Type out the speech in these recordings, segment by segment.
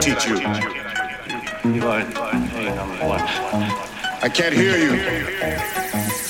teach you? You are hey, number one. I can't hear you.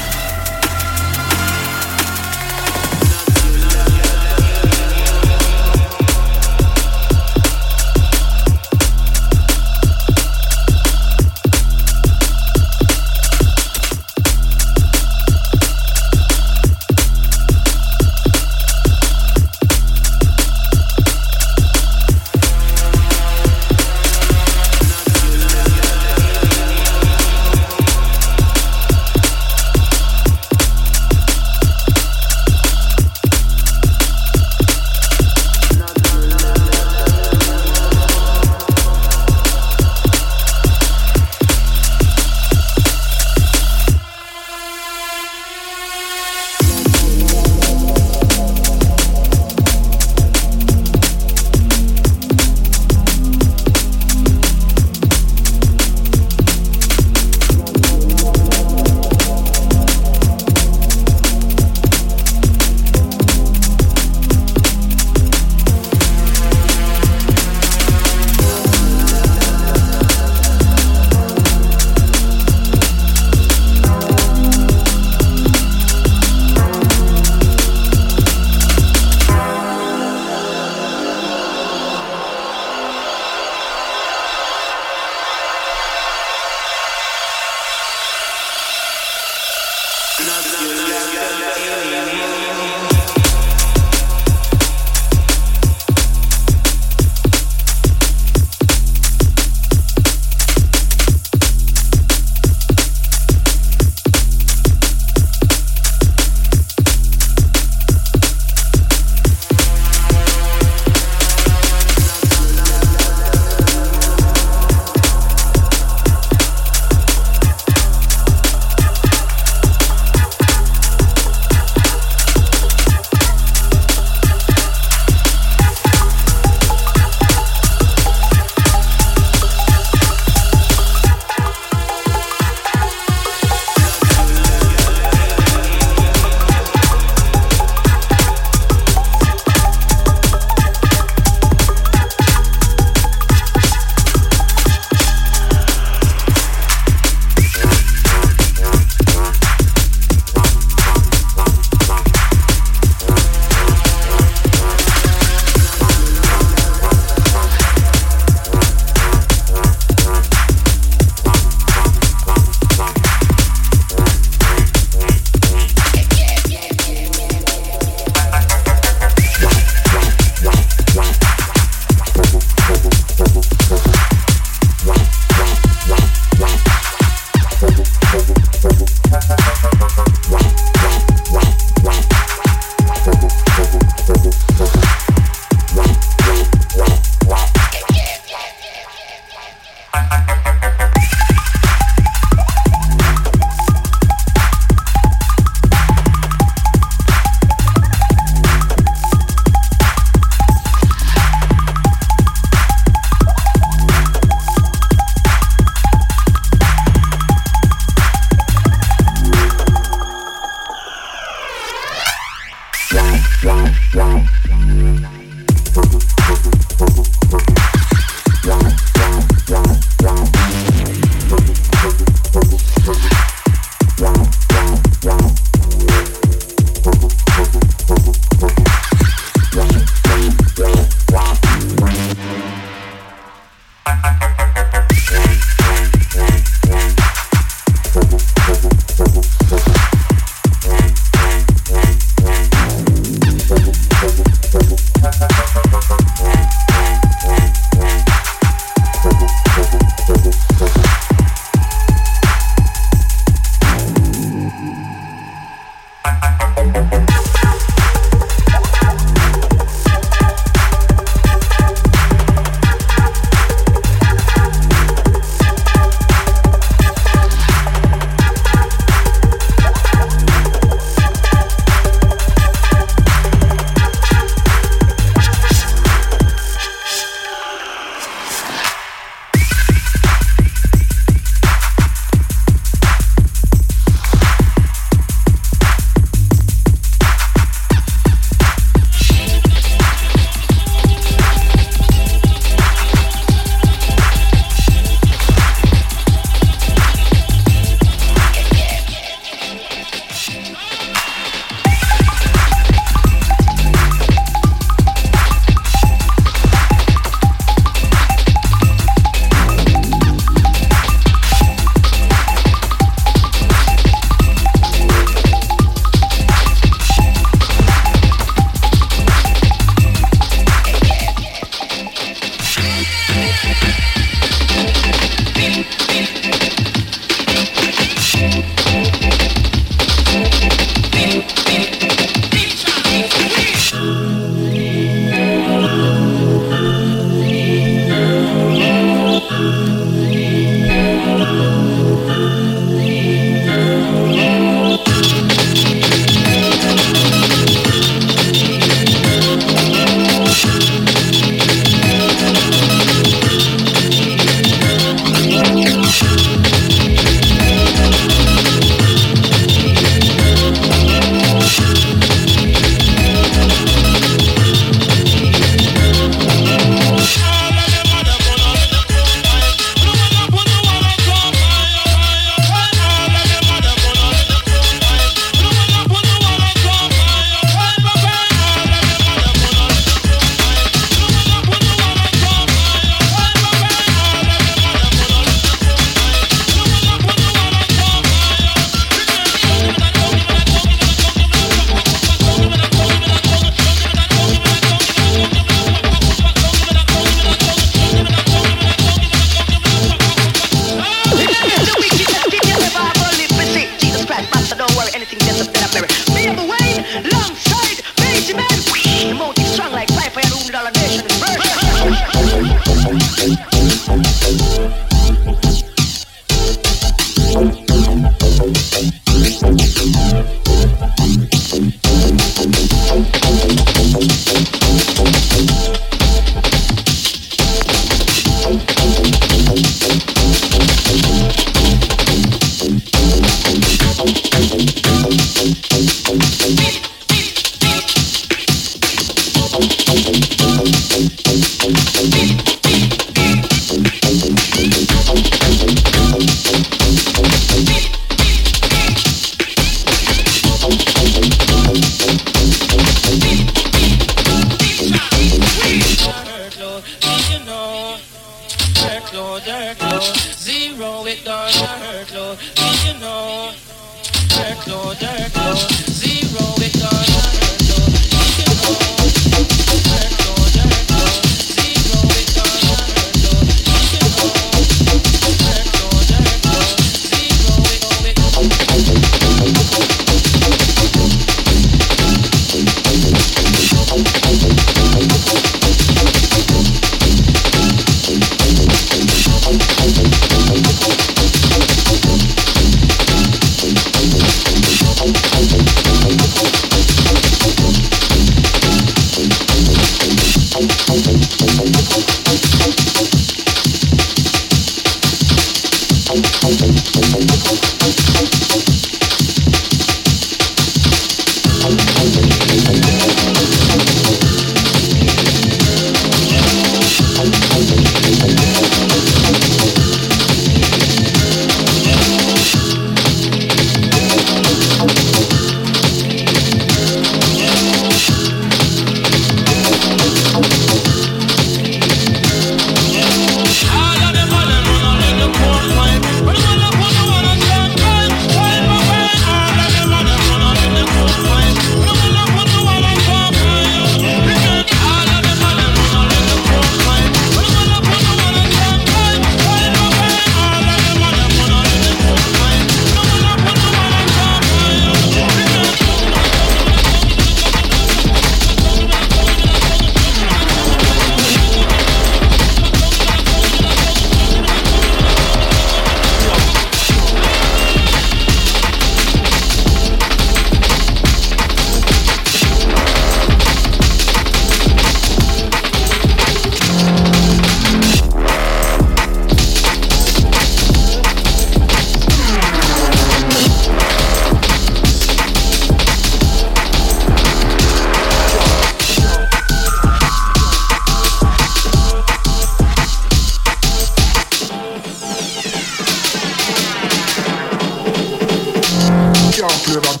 jump, jump,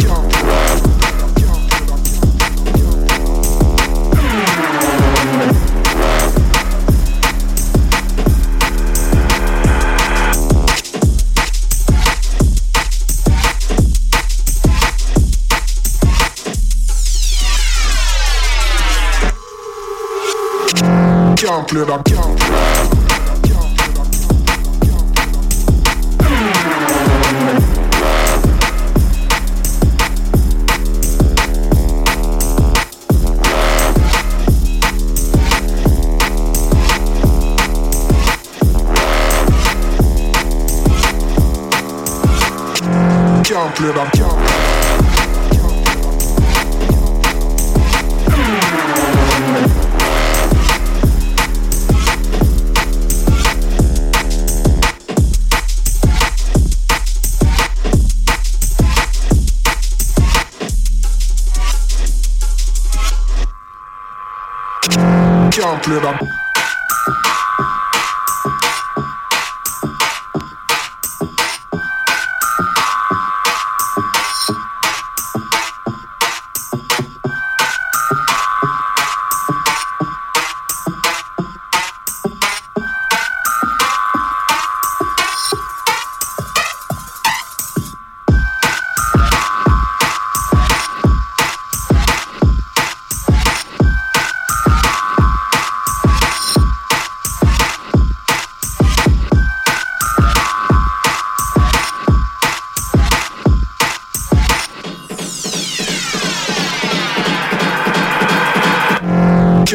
jump. Play that can't. Can't play can't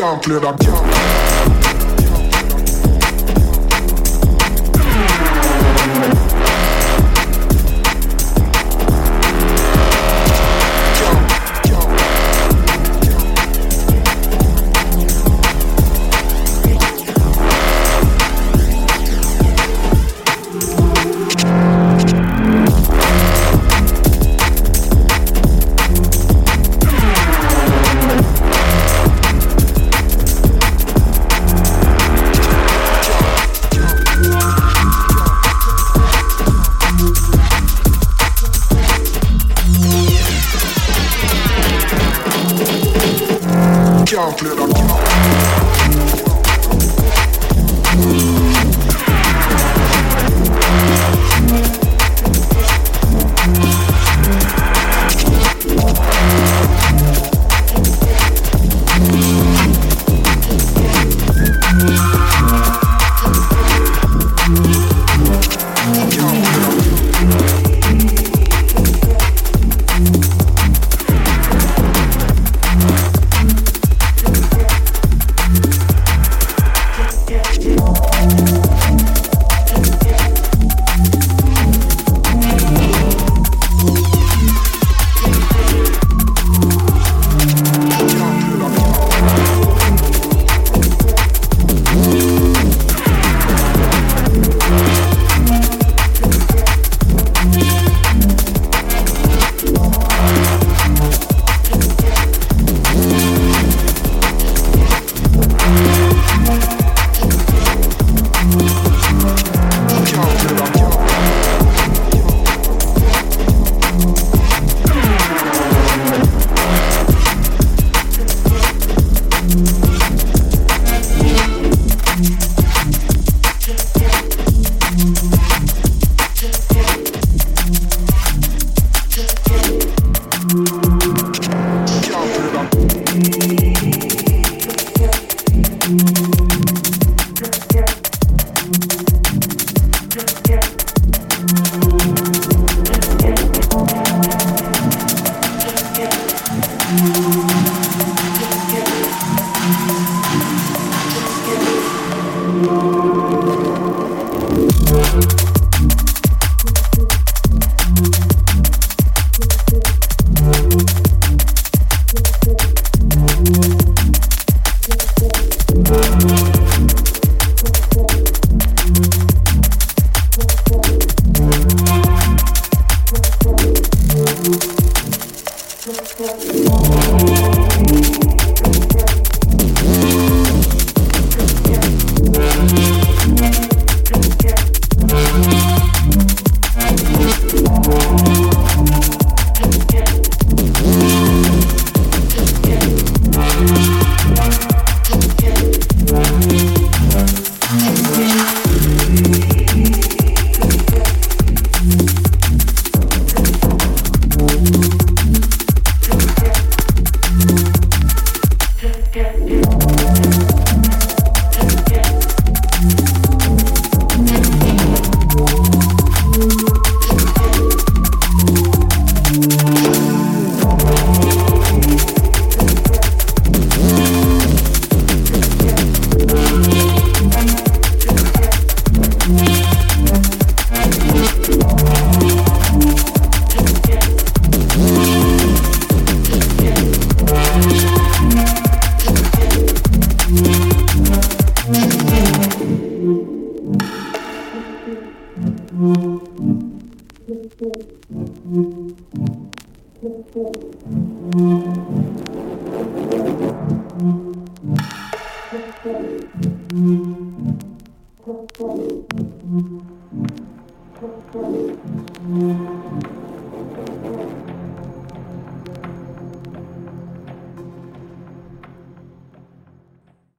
Can't play that. Can't